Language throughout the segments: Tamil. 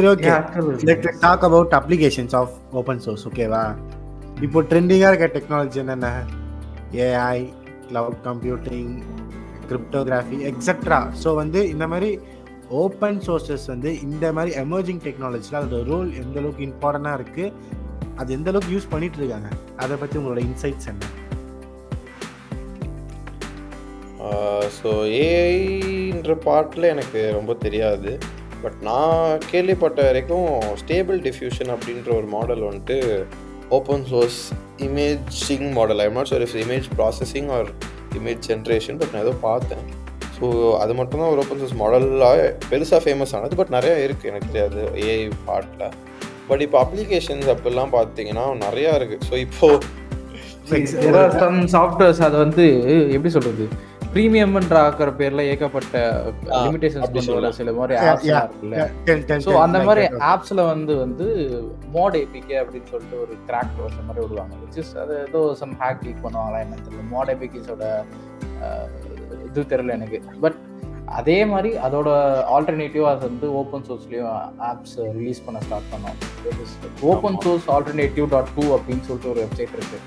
சரி okay. Let talk about applications of open source ஓகேவா இப்போ ட்ரெண்டிங்காக இருக்க டெக்னாலஜி என்னென்ன? AI cloud computing cryptography etcetera so வந்து இந்த மாதிரி ஓப்பன் சோர்சஸ் வந்து இந்த மாதிரி எமர்ஜிங் டெக்னாலஜியில் அதோட ரோல் எந்த அளவுக்கு இம்பார்ட்டண்ட்டாக இருக்குது அது எந்த அளவுக்கு யூஸ் பண்ணிட்டு இருக்காங்க? அதை பற்றி உங்களோட இன்சைட்ஸ் என்ன? ஸோ ஏஐன்ற பார்ட்டில் எனக்கு ரொம்ப தெரியாது. பட் நான் கேள்விப்பட்ட வரைக்கும் ஸ்டேபிள் டிஃப்யூஷன் அப்படின்ற ஒரு மாடல் வந்துட்டு open source imaging model I not sure if image processing or image generation but நான் ஏதோ பார்த்தேன். ஸோ அது மட்டும்தான் ஒரு ஓப்பன் சோர்ஸ் மாடலாக பெருசாக ஃபேமஸ் ஆனது பட் நிறையா இருக்குது எனக்கு தெரியாது ஏஐ பார்ட்டில் பட் இப்போ அப்ளிகேஷன்ஸ் அப்படிலாம் பார்த்தீங்கன்னா நிறையா இருக்குது ஸோ இப்போது சாஃப்ட்வேர்ஸ் are அது வந்து எப்படி சொல்கிறது ப்ரீமியம்ன்ற ஆக்கிற பேர்ல ஏகப்பட்ட லிமிடேஷன்ஸ் கொண்டு. சில மாதிரி ஆப்ஸ் ஸோ அந்த மாதிரி. ஆப்ஸ்ல வந்து வந்து மோட் ஏபிகே அப்படின்னு சொல்லிட்டு ஒரு கிராக் வருஷம் மாதிரி விடுவாங்க விச் இஸ் அது ஏதோ சம் ஹேக் லீக் பண்ணுவாங்களா என்னன்னு தெரியல. மோட் ஏபிகேஸோட இது தெரியல எனக்கு. பட் அதே மாதிரி அதோட ஆல்டர்னேட்டிவா வந்து ஓப்பன் சோர்ஸ்லயும் ஆப்ஸ் ரிலீஸ் பண்ண ஸ்டார்ட் பண்ணோம். Open source alternative dot to அப்படின்னு சொல்லிட்டு ஒரு வெப்சைட் இருக்கு.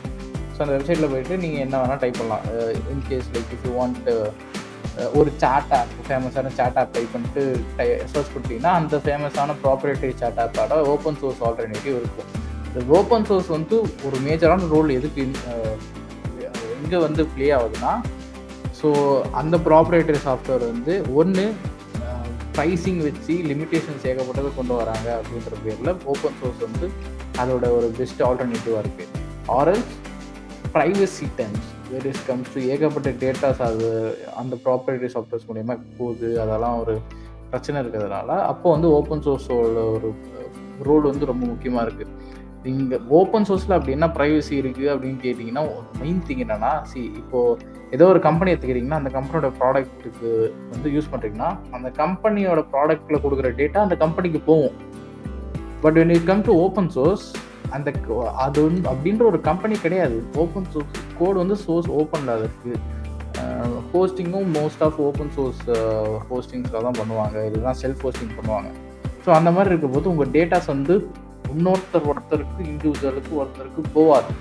ஸோ அந்த வெப்சைட்டில் போயிட்டு நீங்கள் என்ன வேணால் டைப் பண்ணலாம். In case like if you want ஒரு சேட் ஆப் ஃபேமஸான சேட் ஆப் டைப் பண்ணிட்டு டை சர்ச் கொடுத்தீங்கன்னா அந்த ஃபேமஸான ப்ராப்பரேட்டரி சேட் ஆப்போட ஓப்பன் சோர்ஸ் ஆல்டர்னேட்டிவ் இருக்கும். இந்த ஓப்பன் சோர்ஸ் வந்து ஒரு மேஜரான ரோல் எதுக்கு uh, எங்கே வந்து ப்ளே ஆகுதுன்னா ஸோ அந்த ப்ராப்பரேட்டரி சாஃப்ட்வேர் வந்து ஒன்று ப்ரைஸிங் uh, வச்சு லிமிட்டேஷன்ஸ் ஏகப்பட்டது கொண்டு வராங்க அப்படின்ற பேரில் ஓப்பன் சோர்ஸ் வந்து அதோட ஒரு பெஸ்ட் ஆல்டர்னேட்டிவாக இருக்குது ஆரல்ஸ் privacy tends where is comes to ஏகப்பட்ட டேட்டாஸ் அது அந்த ப்ராப்பர்ட்டி சாஃப்ட்வேர்ஸ் மூலயமா போகுது அதெல்லாம் ஒரு பிரச்சனை இருக்கிறதுனால அப்போ வந்து ஓப்பன் சோர்ஸோட ஒரு ரோல் வந்து ரொம்ப முக்கியமாக இருக்குது நீங்கள் ஓப்பன் சோர்ஸில் அப்படி என்ன ப்ரைவசி இருக்குது அப்படின்னு கேட்டிங்கன்னா மெயின் திங் என்னென்னா சி இப்போது ஏதோ ஒரு கம்பெனி எடுத்துக்கிறீங்கன்னா அந்த கம்பெனியோட ப்ராடக்ட்டுக்கு வந்து யூஸ் பண்ணுறீங்கன்னா அந்த கம்பெனியோட ப்ராடக்ட்டில் கொடுக்குற டேட்டா அந்த கம்பெனிக்கு போகும். But when you come to open source அந்த அது வந்து அப்படின்ற ஒரு கம்பெனி கிடையாது. ஓப்பன் சோர்ஸ் கோட் வந்து சோர்ஸ் ஓப்பனில் இருக்குது ஹோஸ்டிங்கும் மோஸ்ட் ஆஃப் ஓப்பன் சோர்ஸ் ஹோஸ்டிங்ஸில் தான் பண்ணுவாங்க. இதுதான் செல்ஃப் ஹோஸ்டிங் பண்ணுவாங்க. ஸோ அந்த மாதிரி இருக்கும்போது உங்கள் டேட்டாஸ் வந்து இன்னொருத்தர் ஒருத்தருக்கு இண்டிவிஜுவலுக்கு ஒருத்தருக்கு போகாது.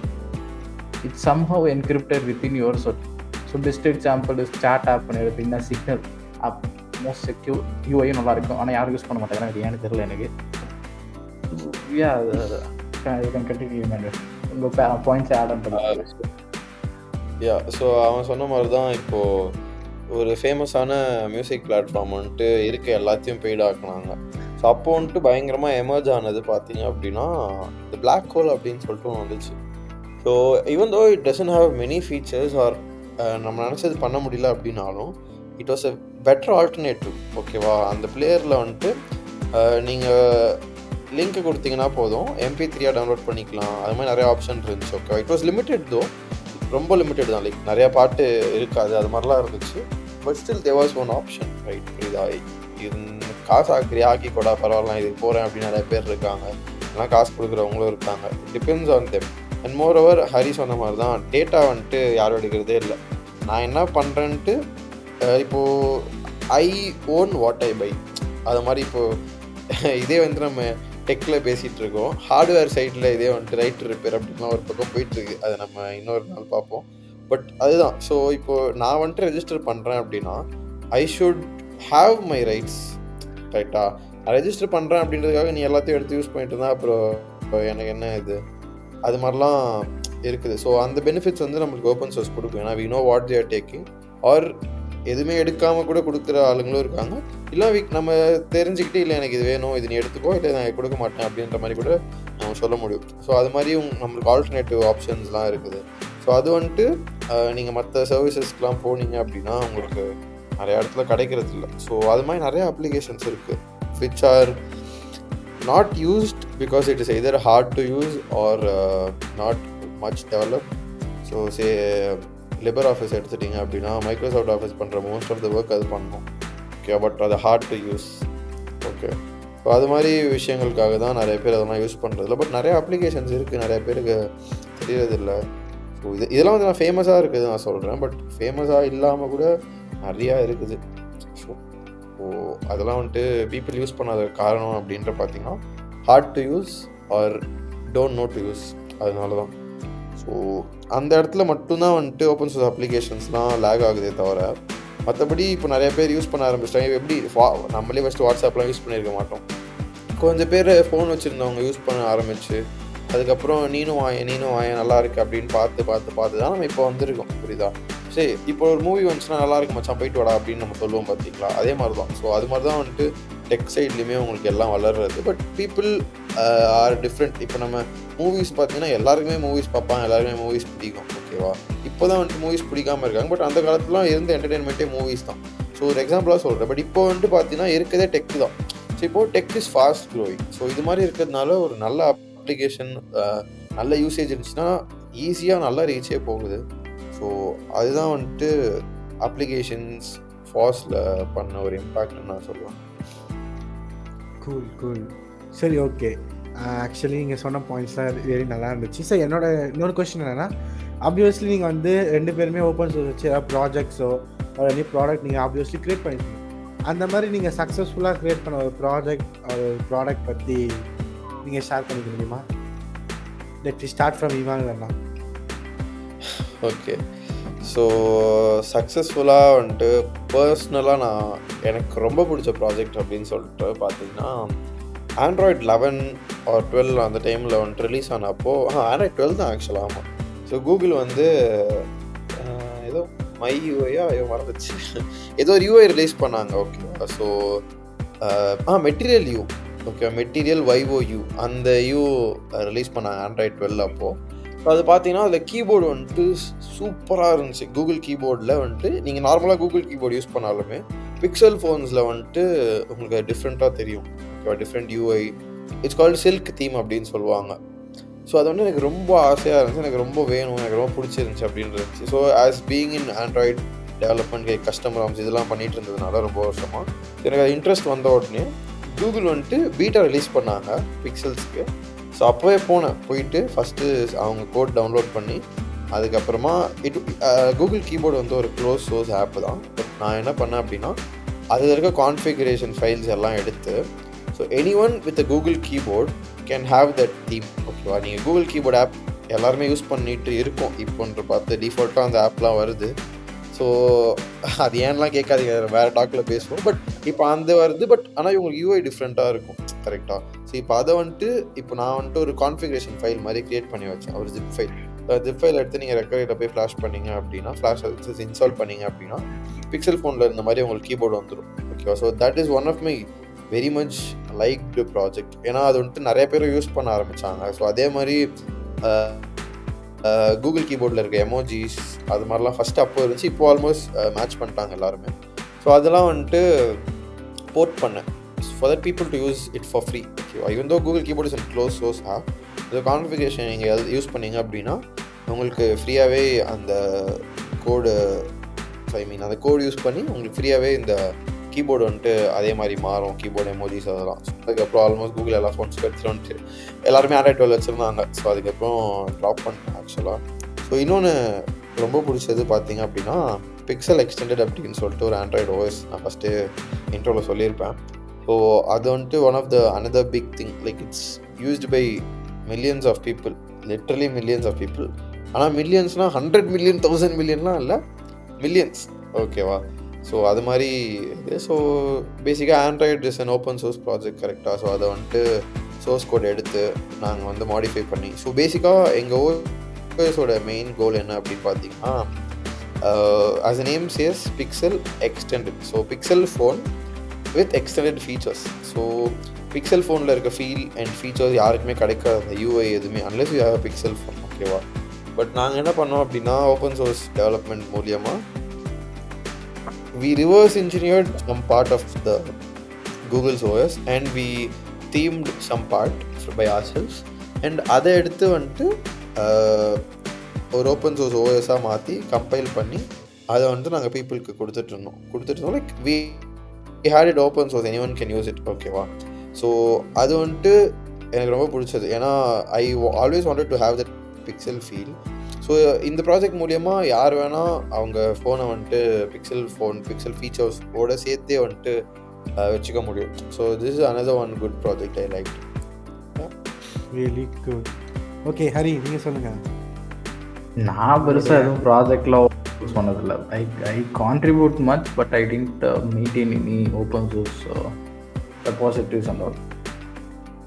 It's somehow encrypted within your சொல் so best example is chat app எடுத்தீங்கன்னா சிக்னல் ஆப் மோஸ்ட் செக்யூர் யூஐயும் நல்லா இருக்கும். ஆனால் யாரும் யூஸ் பண்ண மாட்டாங்க. அது ஏன்னு தெரியல எனக்கு. யா யூ கேன் கண்டினியூ உங்கள் பாயிண்ட்ஸ் ஆட் பண்ணலாம் யா ஸோ அவன் சொன்ன மாதிரி தான் இப்போது ஒரு ஃபேமஸான மியூசிக் பிளாட்ஃபார்ம் வந்துட்டு இருக்க எல்லாத்தையும் பெய்ட் ஆக்குனாங்க. ஸோ அப்போ வந்துட்டு பயங்கரமாக எமர்ஜ் ஆனது பார்த்தீங்க அப்படின்னா இந்த Black ஹோல் அப்படின்னு சொல்லிட்டு ஒன்று வந்துச்சு. So even though it doesn't have many features or நம்ம நினச்சது பண்ண முடியல அப்படின்னாலும் it was a better alternative ஓகேவா அந்த பிளேயரில் வந்துட்டு நீங்கள் லிங்க் கொடுத்தீங்கன்னா போதும். எம்பி த்ரீயாக டவுன்லோட் பண்ணிக்கலாம். அது மாதிரி நிறைய ஆப்ஷன் இருந்துச்சு ஓகே இட் வாஸ் லிமிட்டெட் தோ ரொம்ப லிமிட்டெட் தான். லைக் நிறைய பாட்டு இருக்காது. அது மாதிரிலாம் இருந்துச்சு. But still they was one option right புரியுதா? காசு ஆக்கிரி ஆக்கி கூட பரவாயில்ல இதுக்கு போகிறேன் அப்படின்னு நிறைய பேர் இருக்காங்க. ஆனால் காசு கொடுக்குறவங்களும் இருக்காங்க. Depends on them and more over Hari சொன்ன மாதிரி தான் டேட்டா வந்துட்டு யாரும் எடுக்கிறதே இல்லை. நான் என்ன பண்ணுறேன்ட்டு இப்போது I own what I buy அது மாதிரி இப்போது இதே வந்து நம்ம டெக்கில் பேசிகிட்டு இருக்கோம் ஹார்ட்வேர் சைடில் இதே வந்துட்டு ரைட் ரிப்பேர் அப்படின்லாம் ஒரு பக்கம் போயிட்டுருக்கு. அதை நம்ம இன்னொரு நாள் பார்ப்போம். பட் அதுதான். ஸோ இப்போது நான் வந்துட்டு ரெஜிஸ்டர் பண்ணுறேன் அப்படின்னா I should have my rights ரைட்டா நான் ரெஜிஸ்டர் பண்ணுறேன் அப்படின்றதுக்காக நீ எல்லாத்தையும் எடுத்து யூஸ் பண்ணிட்டு இருந்தா அப்புறம் எனக்கு என்ன இது? அது மாதிரிலாம் இருக்குது. ஸோ அந்த பெனிஃபிட்ஸ் வந்து நம்மளுக்கு ஓப்பன் சோர்ஸ் கொடுக்கும். ஏன்னா we know what they're taking or எதுவுமே எடுக்காமல் கூட கொடுக்குற ஆளுங்களும் இருக்காங்க. இல்லை நம்ம தெரிஞ்சுக்கிட்டு இல்லை எனக்கு இது வேணும் இது நீ எடுத்துக்கோ இல்லை நான் கொடுக்க மாட்டேன் அப்படின்ற மாதிரி கூட நம்ம சொல்ல முடியும். ஸோ அது மாதிரி நம்மளுக்கு ஆல்டர்னேட்டிவ் ஆப்ஷன்ஸ்லாம் இருக்குது. ஸோ அது வந்துட்டு நீங்கள் மற்ற சர்வீசஸ்க்கெலாம் போனீங்க அப்படின்னா உங்களுக்கு நிறைய இடத்துல கிடைக்கிறது இல்லை. ஸோ அது மாதிரி நிறைய அப்ளிகேஷன்ஸ் இருக்குது which are not used because it is either hard to use or not much develop so say Libre office எடுத்துட்டீங்க அப்படின்னா மைக்ரோசாஃப்ட் ஆஃபீஸ் பண்ணுற மோஸ்ட் ஆஃப் த ஒர்க் அது பண்ணணும் ஓகே பட் அது hard to use okay so அது மாதிரி விஷயங்களுக்காக தான் நிறைய பேர் அதெல்லாம் யூஸ் பண்ணுறதில்ல பட் நிறைய அப்ளிகேஷன்ஸ் இருக்குது நிறைய பேருக்கு தெரியறதில்ல. ஸோ இது இதெல்லாம் வந்து நான் ஃபேமஸாக இருக்குது நான் சொல்கிறேன் பட் ஃபேமஸாக இல்லாமல் கூட நிறையா இருக்குது. ஸோ ஸோ அதெல்லாம் வந்துட்டு பீப்புள் யூஸ் பண்ணாத காரணம் அப்படின்ற பார்த்தீங்கன்னா hard to use or don't know to use அதனால தான் ஸோ அந்த இடத்துல மட்டும்தான் வந்துட்டு ஓப்பன் சோர்ஸ் அப்ளிகேஷன்ஸ்லாம் லேக் ஆகுதே தவிர மற்றபடி இப்போ நிறைய பேர் யூஸ் பண்ண ஆரம்பிச்சிட்டாங்க. எப்படி வா- நம்மளே ஃபஸ்ட்டு வாட்ஸ்அப்லாம் யூஸ் பண்ணியிருக்க மாட்டோம். கொஞ்சம் பேர் ஃபோன் வச்சுருந்தவங்க யூஸ் பண்ண ஆரம்பிச்சு அதுக்கப்புறம் நீனும் வாய நீனும் வாய நல்லா இருக்கு அப்படின்னு பார்த்து பார்த்து பார்த்து தான் நம்ம இப்போ வந்திருக்கோம். புரியுதா? சரி இப்போ ஒரு மூவி வந்துச்சுன்னா நல்லா இருக்கு மச்சான் போயிட்டு வாடா அப்படின்னு நம்ம சொல்லுவோம் பார்த்தீங்களா? அதே மாதிரி தான் ஸோ அது மாதிரி தான் வந்துட்டு டெக் சைட்லேயுமே உங்களுக்கு எல்லாம் வளர்றது. பட் பீப்புள் ஆர் டிஃப்ரெண்ட் இப்போ நம்ம மூவிஸ் பார்த்தீங்கன்னா எல்லாருக்குமே மூவிஸ் பார்ப்பாங்க. எல்லாருக்குமே மூவிஸ் பிடிக்கும். ஓகேவா இப்போ தான் வந்துட்டு மூவிஸ் பிடிக்காம இருக்காங்க. பட் அந்த காலத்துலாம் இருந்த என்டர்டெயின்மெண்ட்டே மூவிஸ் தான். ஸோ ஒரு எக்ஸாம்பிளாக சொல்கிறேன் பட் இப்போ வந்துட்டு பார்த்தீங்கன்னா இருக்கதே டெக் தான். ஸோ இப்போ tech is fast growing so இது மாதிரி இருக்கிறதுனால ஒரு நல்ல அப்ளிகேஷன் uh, நல்ல யூசேஜ் இருந்துச்சுன்னா ஈஸியாக நல்லா ரீச்சே போகுது. ஸோ அதுதான் வந்துட்டு அப்ளிகேஷன்ஸ் ஃபாஸ்டில் பண்ண ஒரு இம்பேக்ட்னு நான் சொல்லுவேன். கூல் கூல் சரி ஓகே ஆக்சுவலி நீங்கள் சொன்ன பாயிண்ட்ஸ்லாம் வெரி நல்லா இருந்துச்சு. சார் என்னோட இன்னொரு கொஸ்டின் என்னென்னா ஆப்வியஸ்லி நீங்கள் வந்து ரெண்டு பேருமே ஓப்பன் சோர்ஸ் வச்சு ஏதாவது ப்ராஜெக்ட்ஸோ ஒரு எனி ப்ராடக்ட் நீங்கள் ஆப்வியஸ்லி க்ரியேட் பண்ணிருக்கீங்க. அந்த மாதிரி நீங்கள் சக்ஸஸ்ஃபுல்லாக க்ரியேட் பண்ண ஒரு ப்ராஜெக்ட் ஒரு ப்ராடக்ட் பற்றி நீங்கள் ஷேர் பண்ணிக்க முடியுமா? Let start from Ivan okay so சக்ஸஸ்ஃபுல்லாக வந்துட்டு பர்சனலாக நான் எனக்கு ரொம்ப பிடிச்ச ப்ராஜெக்ட் அப்படின்னு சொல்லிட்டு பார்த்தீங்கன்னா ஆண்ட்ராய்ட் லெவன் ஆர் டுவெல் அந்த டைமில் வந்துட்டு ரிலீஸ் ஆனப்போ ஆண்ட்ராய்ட் டுவெல் தான் ஆக்சுவலாக ஆமாம் ஸோ கூகுள் வந்து ஏதோ மை யூஐயா ஐயோ மறந்துச்சு. ஏதோ ஒரு யூஐ ரிலீஸ் பண்ணாங்க ஓகேவா so uh material you okay material vivo you அந்த யூ ரிலீஸ் பண்ணாங்க ஆண்ட்ராய்ட் டுவெல் அப்போது அது பார்த்தீங்கன்னா அதில் கீபோர்டு வந்துட்டு சூப்பராக இருந்துச்சு. கூகுள் கீபோர்டில் வந்துட்டு நீங்கள் நார்மலாக கூகுள் கீபோர்டு யூஸ் பண்ணாலுமே பிக்சல் ஃபோன்ஸில் வந்துட்டு உங்களுக்கு டிஃப்ரெண்ட்டாக தெரியும். ஓகேவா different UI it's called silk theme அப்படின்னு சொல்லுவாங்க. ஸோ அது வந்து எனக்கு ரொம்ப ஆசையாக இருந்துச்சு. எனக்கு ரொம்ப வேணும். எனக்கு ரொம்ப பிடிச்சிருந்துச்சி அப்படின்னு இருந்துச்சு. So as being in Android development customer ROMs இதெல்லாம் பண்ணிட்டு இருந்ததுனால ரொம்ப வருஷமாக எனக்கு அது இன்ட்ரெஸ்ட் வந்த உடனே கூகுள் வந்துட்டு பீட்டா ரிலீஸ் பண்ணாங்க பிக்சல்ஸ்க்கு ஸோ அப்போவே போனேன். போயிட்டு ஃபஸ்ட்டு அவங்க கோட் டவுன்லோட் பண்ணி அதுக்கப்புறமா இட் கூகுள் கீபோர்டு வந்து ஒரு க்ளோஸ் சோர்ஸ் ஆப் தான். பட் நான் என்ன பண்ணேன் அப்படின்னா அதில் இருக்க கான்ஃபிகரேஷன் ஃபைல்ஸ் எல்லாம் எடுத்து so any one with Google keyboard can have that theme ஓகேவா நீங்கள் கூகுள் கீபோர்ட் ஆப் எல்லாருமே யூஸ் பண்ணிட்டு இருக்கோம். இப்போன்ற பார்த்து டிஃபால்ட்டாக அந்த ஆப்லாம் வருது. ஸோ அது ஏன்லாம் கேட்காதீங்க வேறு டாக்கில் பேசுவோம். பட் இப்போ அந்த வருது பட் ஆனால் இவங்களுக்கு யூஐ டிஃப்ரெண்ட்டாக இருக்கும். கரெக்டாக ஸோ இப்போ அதை வந்துட்டு இப்போ நான் வந்துட்டு ஒரு கான்ஃபிகரேஷன் ஃபைல் மாதிரி கிரியேட் பண்ணி வச்சேன். ஒரு ஜிப் ஃபைல் ஜிப் ஃபைல் எடுத்து நீங்கள் ரெக்கார்டில் போய் ஃப்ளாஷ் பண்ணீங்க அப்படின்னா ஃப்ளாஷ் இன்ஸ்டால் பண்ணீங்க அப்படின்னா பிக்சல் ஃபோனில் இருந்த மாதிரி உங்களுக்கு கீபோர்டு வந்துடும் ஓகேவா so that is one of my very much liked project ஏன்னா அது வந்துட்டு நிறைய பேர் யூஸ் பண்ண ஆரம்பித்தாங்க ஸோ அதே மாதிரி கூகுள் கீபோர்டில் இருக்க எமோஜிஸ் அது மாதிரிலாம் ஃபஸ்ட்டு அப்போ இருந்துச்சு இப்போ ஆல்மோஸ்ட் மேட்ச் பண்ணிட்டாங்க எல்லாருமே. ஸோ அதெல்லாம் வந்துட்டு போர்ட் பண்ணேன். For that people to use it for free ஓகேவா even though Google keyboard is and close source app இந்த கான்ஃபிகேஷன் நீங்கள் யூஸ் பண்ணீங்க அப்படின்னா உங்களுக்கு ஃப்ரீயாகவே அந்த கோடு ஐ மீன் அந்த கோடு யூஸ் பண்ணி உங்களுக்கு ஃப்ரீயாகவே இந்த கீபோர்டு வந்துட்டு அதே மாதிரி மாறும். கீபோர்டு எமோஜிஸ் அதெல்லாம். அதுக்கப்புறம் ஆல்மோஸ்ட் கூகுள் எல்லா ஃபோன்ஸ்க்கு எடுத்துகிட்டு வந்துட்டு எல்லாருமே ஆண்ட்ராய்ட் டுவெல் வச்சுருந்தாங்க. ஸோ அதுக்கப்புறம் ட்ராப் பண்ணிட்டேன். ஆக்சுவலாக ஸோ இன்னொன்று ரொம்ப பிடிச்சது பார்த்தீங்க அப்படின்னா பிக்சல் எக்ஸ்டெண்டட் அப்படின்னு சொல்லிட்டு ஒரு ஆண்ட்ராய்டு ஓஎஸ் நான் ஃபஸ்ட்டு இன்ட்ரோவில் சொல்லியிருப்பேன். ஸோ அது வந்துட்டு one of the another big thing like it's used by millions of people literally millions of people ஆனால் மில்லியன்ஸ்னால் ஹண்ட்ரட் மில்லியன் தௌசண்ட் மில்லியன்லாம் இல்லை மில்லியன்ஸ் ஓகேவா ஸோ அது மாதிரி இது. ஸோ பேசிக்காக Android is an open source project கரெக்டாக ஸோ அதை வந்துட்டு சோர்ஸ் கோட் எடுத்து நாங்கள் வந்து மாடிஃபை பண்ணி. ஸோ பேசிக்காக எங்கள் ஓஎஸோட மெயின் கோல் என்ன அப்படின்னு பார்த்தீங்கன்னா as a name says Pixel extended so Pixel phone with extended features so Pixel ஃபோனில் இருக்க ஃபீல் அண்ட் ஃபீச்சர்ஸ் யாருக்குமே கிடைக்காது அந்த யூஐ எதுவுமே unless you have Pixel phone ஓகேவா பட் நாங்கள் என்ன பண்ணோம் அப்படின்னா ஓப்பன் சோர்ஸ் டெவலப்மெண்ட் மூலியமாக we reverse engineered some part of the Google's OS and we themed some by our ourselves. And அதை எடுத்து வந்துட்டு ஒரு ஓப்பன் சோர்ஸ் ஓஎஸாக மாற்றி கம்பைல் பண்ணி அதை வந்துட்டு நாங்கள் பீப்புளுக்கு கொடுத்துட்ருந்தோம் கொடுத்துட்ருந்தோம் கொடுத்துட்டு இருந்தோம். Like we had it open source any one can use it ஓகேவா ஸோ அது வந்துட்டு எனக்கு ரொம்ப பிடிச்சது. ஏன்னா I always wanted to have that Pixel feel so இந்த ப்ராஜெக்ட் மூலியமாக யார் வேணால் அவங்க ஃபோனை வந்துட்டு பிக்சல் ஃபோன் பிக்சல் ஃபீச்சர்ஸ் சேர்த்தே வந்துட்டு வச்சுக்க முடியும். So this is another one good project I like really good okay Hari நீங்க சொல்லுங்க. நான் பெருசாக எதுவும் ப்ராஜெக்டில் சொன்னதில்லை I I contribute much but I tend maintain any open source repositories and all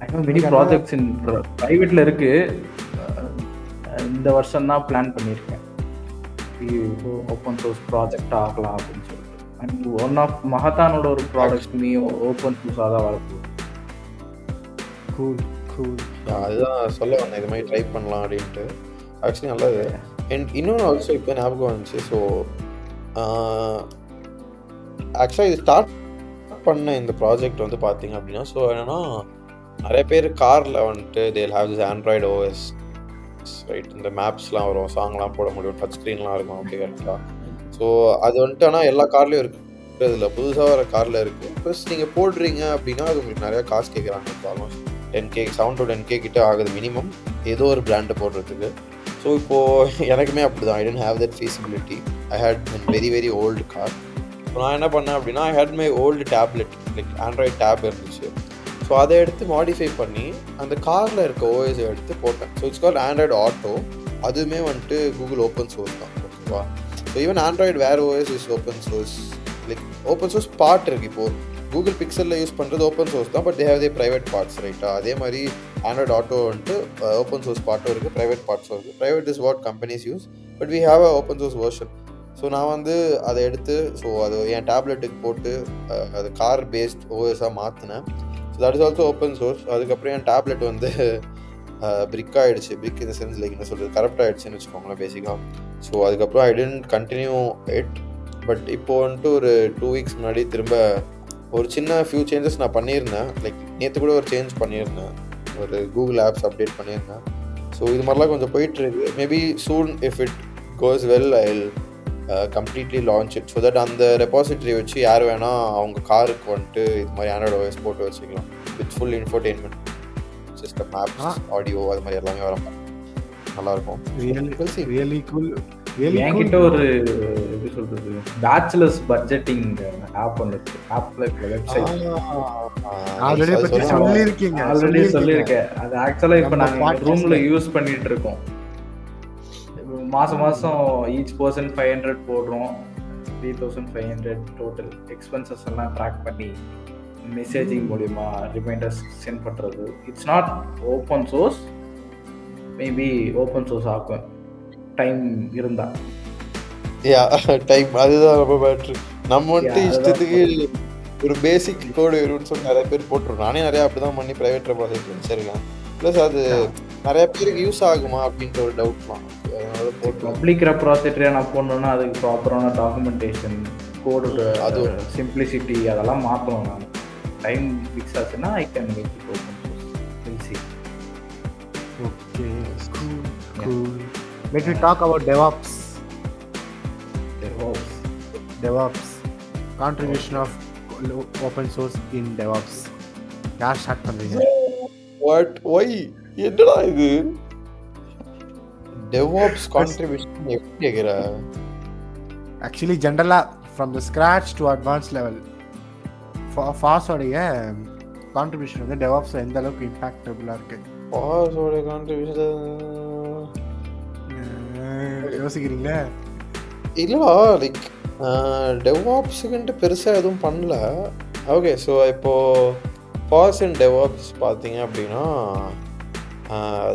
I have many projects in ப்ரைவேட்டில் இருக்குது இந்த வருஷம் தான் பிளான் பண்ணியிருக்கேன். ஓப்பன் சோர்ஸ் ப்ராஜெக்ட் ஆகலாம் அப்படின்னு சொல்லிட்டு. அண்ட் ஒன் ஆஃப் மஹத்தானோட ஒரு ப்ராடக்ட் மீ ஓப்பன் சோர்ஸாக தான் வரப்போகுது கூல் கூல் அதுதான் சொல்ல வந்தேன் இது மாதிரி ட்ரை பண்ணலாம் அப்படின்ட்டு. ஆக்சுவலி நல்லது. அண்ட் இன்னொன்று ஆல்சோ இப்போ ஞாபகம் வந்துச்சு ஸோ ஆக்சுவலாக இது ஸ்டார்ட் பண்ண இந்த ப்ராஜெக்ட் வந்து பார்த்தீங்க அப்படின்னா ஸோ என்னன்னா நிறைய பேர் காரில் வந்துட்டு they'll have this Android OS right இந்த மேப்ஸ்லாம் வரும் சாங்லாம் போட முடியும் டச் ஸ்க்ரீன்லாம் இருக்கும் அப்படி கரெக்டாக ஸோ அது வந்துட்டு ஆனால் எல்லா கார்லேயும் இருக்கு இதில் புதுசாக வர காரில் இருக்குது ப்ளஸ் நீங்கள் போடுறீங்க அப்படின்னா அது உங்களுக்கு நிறையா காசு கேட்குறாங்க almost ten K seven to ten K கிட்ட ஆகுது மினிமம் ஏதோ ஒரு பிராண்டை போடுறதுக்கு. ஸோ இப்போது எனக்குமே அப்படி தான் I tend have that feasibility I had very very old car so நான் என்ன பண்ணேன் அப்படின்னா I had my old tablet like Android tab இருந்துச்சு. ஸோ அதை எடுத்து மாடிஃபை பண்ணி அந்த காரில் இருக்க ஓஎஸ் எடுத்து போட்டேன். So it's call Android Auto அதுவுமே வந்துட்டு கூகுள் ஓப்பன் சோர்ஸ் தான். ஓகேவா ஸோ ஈவன் ஆண்ட்ராய்டு வேறு OS is open source like open source part இருக்குது இப்போது கூகுள் பிக்சலில் யூஸ் பண்ணுறது ஓப்பன் சோர்ஸ் தான் but they have they private parts ரைட்டா அதே மாதிரி ஆண்ட்ராய்ட் ஆட்டோ வந்துட்டு ஓப்பன் சோர்ஸ் பார்ட்டும் இருக்குது ப்ரைவேட் பார்ட்ஸும் இருக்குது private is what companies use but we have a open source version so நான் வந்து அதை எடுத்து ஸோ அது என் டேப்லெட்டுக்கு போட்டு அது கார் பேஸ்ட் ஓஎஸாக மாற்றினேன் so that is also open source அதுக்கப்புறம் என் டேப்லெட் வந்து பிரிக் ஆகிடுச்சு பிரிக் இந்த சென்ஸ் லைக் என்ன சொல்கிறது கரெக்ட் ஆகிடுச்சுன்னு வச்சுக்கோங்களேன் பேசிக்காக ஸோ அதுக்கப்புறம் I tend continue it but இப்போ வந்துட்டு ஒரு டூ வீக்ஸ் முன்னாடி திரும்ப ஒரு சின்ன ஃபியூ சேஞ்சஸ் நான் பண்ணியிருந்தேன். லைக் நேற்று கூட ஒரு சேஞ்ச் பண்ணியிருந்தேன். ஒரு கூகுள் ஆப்ஸ் அப்டேட் பண்ணியிருந்தேன். ஸோ இது மாதிரிலாம் கொஞ்சம் போயிட்டுருக்கு maybe soon if it goes well I completely launch it so that அந்த ரெபாசிட்டரி வச்சு யார் வேணால் அவங்க காருக்கு வந்துட்டு இது மாதிரி ஆண்ட்ராய்டு ஓஎஸ் போட்டு வச்சுக்கலாம். With full infotainment system apps audio அது மாதிரி எல்லாமே வர நல்லாயிருக்கும். ரியலி ரியலி கூல் என்கிட்ட ஒரு எப்படி சொல்றது பேச்சுலர்ஸ் பட்ஜெட்டிங் ஆப் ஒன்று இருக்கு. ஆப்ல வெப்சைட் ஆல்ரெடி பத்தி சொல்லியிருக்கீங்க. ஆல்ரெடி சொல்லியிருக்கேன். அது ஆக்சுவலா இப்போ நாங்க ரூம்ல யூஸ் பண்ணிட்டு இருக்கோம். இப்ப மாசம் மாசம் ஈச் பர்சன் ஃபைவ் ஹண்ட்ரட் போடுறோம். Three thousand five hundred total expenses எல்லாம் ட்ராக் பண்ணி மெசேஜிங் மூலியமா ரிமைண்டர்ஸ் சென்ட் பண்றது. It's not open source maybe open source ஆகும். டைம் இருந்தா. டைம் அதுதான் ரொம்ப பேட்ரு நம்ம வந்துட்டு இஷ்டத்துக்கு ஒரு பேசிக் கோடு வரும்னு சொல்லி நிறைய பேர் போட்டுரும் நானே நிறைய அப்படிதான் பண்ணி ப்ரைவேட் ரெபாசிட் வச்சிருக்கேன். ப்ளஸ் அது நிறைய பேருக்கு யூஸ் ஆகுமா அப்படின்ற ஒரு டவுட்லாம் அதனால போட்டு பப்ளிக் ரெப்ராசிட்டரியா நான் போடணும்னா அதுக்கு ப்ராப்பரான டாக்குமெண்டேஷன் கோடு அது சிம்பிளிசிட்டி அதெல்லாம் மாற்றணும் நான். டைம் ஃபிக்ஸ் ஆச்சுன்னா I can make it open source okay cool cool let we talk about DevOps. DevOps. Contribution of open source in DevOps. யார் ஸ்டார்ட் பண்றீங்க வாட் ஒய் என்னடா இது? டெவாப்ஸ் கான்ட்ரிபியூஷன் எப்படி கேக்குற? ஆக்சுவலி ஜென்ரலா from the scratch to advance level ஃபாஸோடைய contribution வந்து டெவாப்ஸ் எந்த அளவுக்கு இம்பாக்டபுளாக இருக்கு? பாஸோட கான்ட்ரிபியூஷன் அஹ் யோசிக்கிறீங்களா? இல்லைடா லைக் டெவாப்ஸுக்குன்ட்டு பெருசாக எதுவும் பண்ணல. ஓகே ஸோ இப்போது பாஸ் அண்ட் டெவாப்ஸ் பார்த்தீங்க அப்படின்னா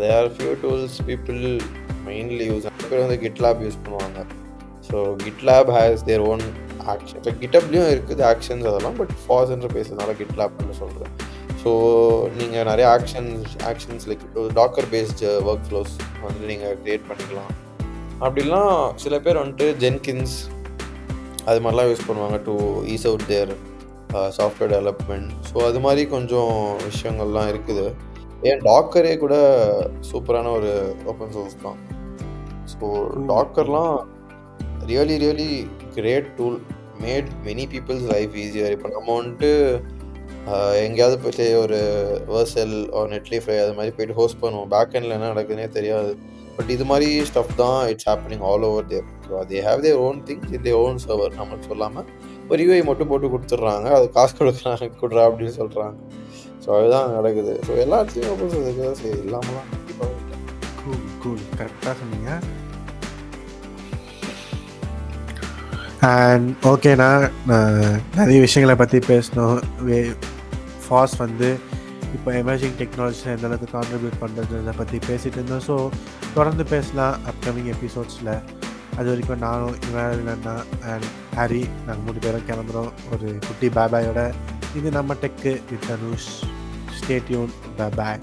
there few tools people mainly use பேர் வந்து கிட்லாப் யூஸ் பண்ணுவாங்க. So GitLab has their own action இப்போ கிட்டப்லேயும் இருக்குது ஆக்ஷன்ஸ் அதெல்லாம் பட் ஃபாஸ்ன்ற பேசுறதுனால கிட்லாப்னு சொல்கிறேன் ஸோ நீங்கள் நிறைய actions actions like Docker based workflows வந்து நீங்கள் க்ரியேட் பண்ணிக்கலாம். அப்படிலாம் சில பேர் வந்துட்டு ஜென்கின்ஸ் அது மாதிரிலாம் யூஸ் பண்ணுவாங்க to ease out their software development so அது மாதிரி கொஞ்சம் விஷயங்கள்லாம் இருக்குது. ஏன் டாக்கரே கூட சூப்பரான ஒரு ஓப்பன் சோர்ஸ் தான். So டாக்கர்லாம் really really great tool made many people's life easier இப்போ நம்ம வந்துட்டு எங்கேயாவது போயிட்டு ஒரு வேர்செல் நெட்லிஃபை அது மாதிரி போயிட்டு ஹோஸ்ட் பண்ணுவோம். பேக் எண்டில் என்ன நடக்குதுன்னே தெரியாது. பட் இது மாதிரி ஸ்டஃப் தான் it's happening all over there so they have their own things in they own server நம்மளுக்கு சொல்லாமல் ஒரு யூஐ மட்டும் போட்டு கொடுத்துட்றாங்க. அது காசு கொடுக்குறாங்க கொடுறா அப்படின்னு சொல்கிறாங்க ஸோ அதுதான் நடக்குது. ஸோ எல்லாத்தையும் இடத்துலையும் இருக்குது சரி இல்லாமலாம் கூல் கூல் கரெக்டாக சொன்னீங்க. அண்ட் ஓகேண்ணா நிறைய விஷயங்களை பற்றி பேசணும். வே ஃபாஸ் வந்து இப்போ எமர்ஜிங் டெக்னாலஜியில் எந்த அளவுக்கு கான்ட்ரிபியூட் பண்ணுறதுன்றதை பற்றி பேசிகிட்டு இருந்தோம். ஸோ தொடர்ந்து பேசலாம் அப்கமிங் எபிசோட்ஸில் அது வரைக்கும் நானும் இவன் அண்ட் ஹாரி நாங்கள் மூணு பேரும் கிளம்புறோம். ஒரு குட்டி பாபாயோட இது நம்ம tech with Dhanush. Stay tuned bye